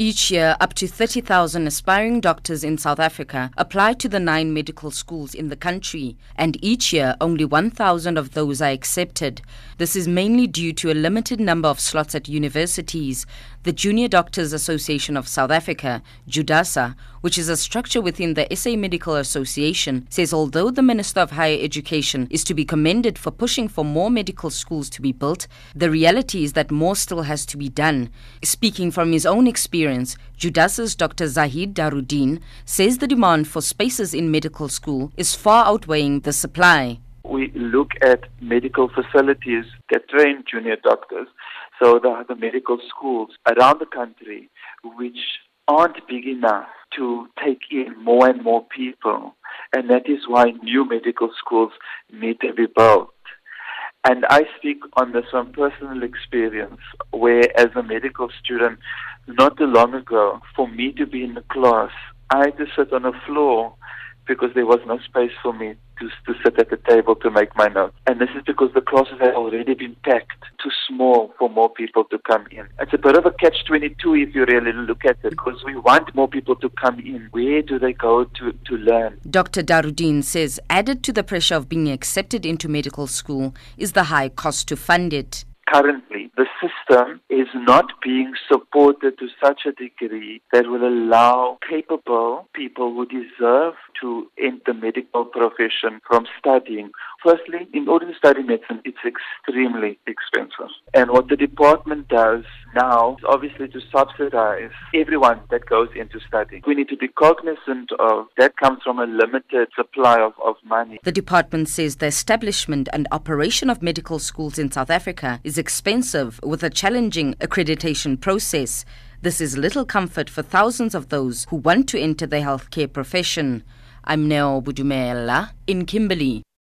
Each year, up to 30,000 aspiring doctors in South Africa apply to the nine medical schools in the country, and each year only 1,000 of those are accepted. This is mainly due to a limited number of slots at universities. The Junior Doctors Association of South Africa, JUDASA, which is a structure within the SA Medical Association, says although the Minister of Higher Education is to be commended for pushing for more medical schools to be built, the reality is that more still has to be done. Speaking from his own experience, experience, Judasa's Dr. Zahid Daruddin says the demand for spaces in medical school is far outweighing the supply. We look at medical facilities that train junior doctors. So there are the medical schools around the country which aren't big enough to take in more and more people. And that is why new medical schools need to be built. And I speak on this from personal experience, where as a medical student, not too long ago, for me to be in the class, I had to sit on the floor because there was no space for me to, to sit at the table to make my notes. And this is because the classes have already been packed too small for more people to come in. It's a bit of a catch 22 if you really look at it because we want more people to come in. Where do they go to, to learn? Dr. Daruddin says added to the pressure of being accepted into medical school is the high cost to fund it. Currently, the system is not being supported to such a degree that will allow capable people who deserve to enter the medical profession from studying. Firstly, in order to study medicine, it's extremely expensive. And what the department does now is obviously to subsidize everyone that goes into study. We need to be cognizant of that comes from a limited supply of, of money. The department says the establishment and operation of medical schools in South Africa is expensive with a challenging accreditation process. This is little comfort for thousands of those who want to enter the healthcare profession. I'm Neo Bodumela in Kimberley.